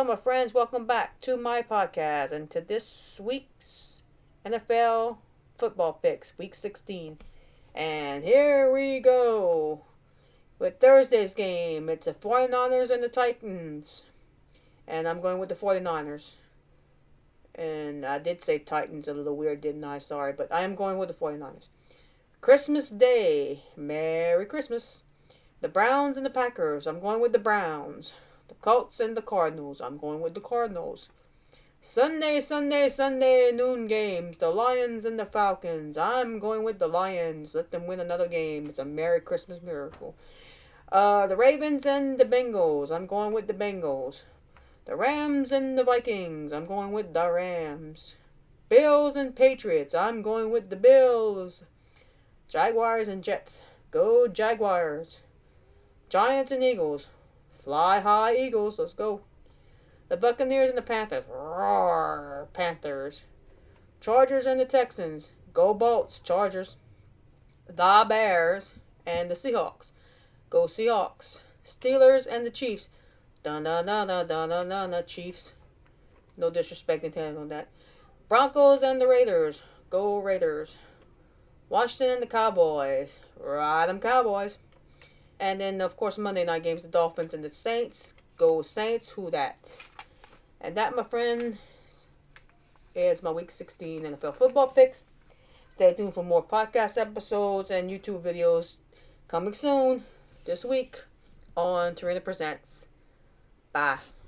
Hello, my friends. Welcome back to my podcast and to this week's NFL football picks, week 16. And here we go with Thursday's game. It's the 49ers and the Titans. And I'm going with the 49ers. And I did say Titans a little weird, didn't I? Sorry, but I am going with the 49ers. Christmas Day. Merry Christmas. The Browns and the Packers. I'm going with the Browns. The Colts and the Cardinals. I'm going with the Cardinals. Sunday, Sunday, Sunday noon games. The Lions and the Falcons. I'm going with the Lions. Let them win another game. It's a Merry Christmas miracle. Uh, the Ravens and the Bengals. I'm going with the Bengals. The Rams and the Vikings. I'm going with the Rams. Bills and Patriots. I'm going with the Bills. Jaguars and Jets. Go Jaguars. Giants and Eagles. Fly high Eagles. Let's go. The Buccaneers and the Panthers. Roar, Panthers. Chargers and the Texans. Go Bolts, Chargers. The Bears and the Seahawks. Go Seahawks. Steelers and the Chiefs. Dun dun dun dun dun dun dun, dun Chiefs. No disrespect intended on that. Broncos and the Raiders. Go Raiders. Washington and the Cowboys. Ride them Cowboys. And then, of course, Monday night games, the Dolphins and the Saints. Go Saints. Who that? And that, my friend, is my Week 16 NFL football picks. Stay tuned for more podcast episodes and YouTube videos coming soon this week on Tarina Presents. Bye.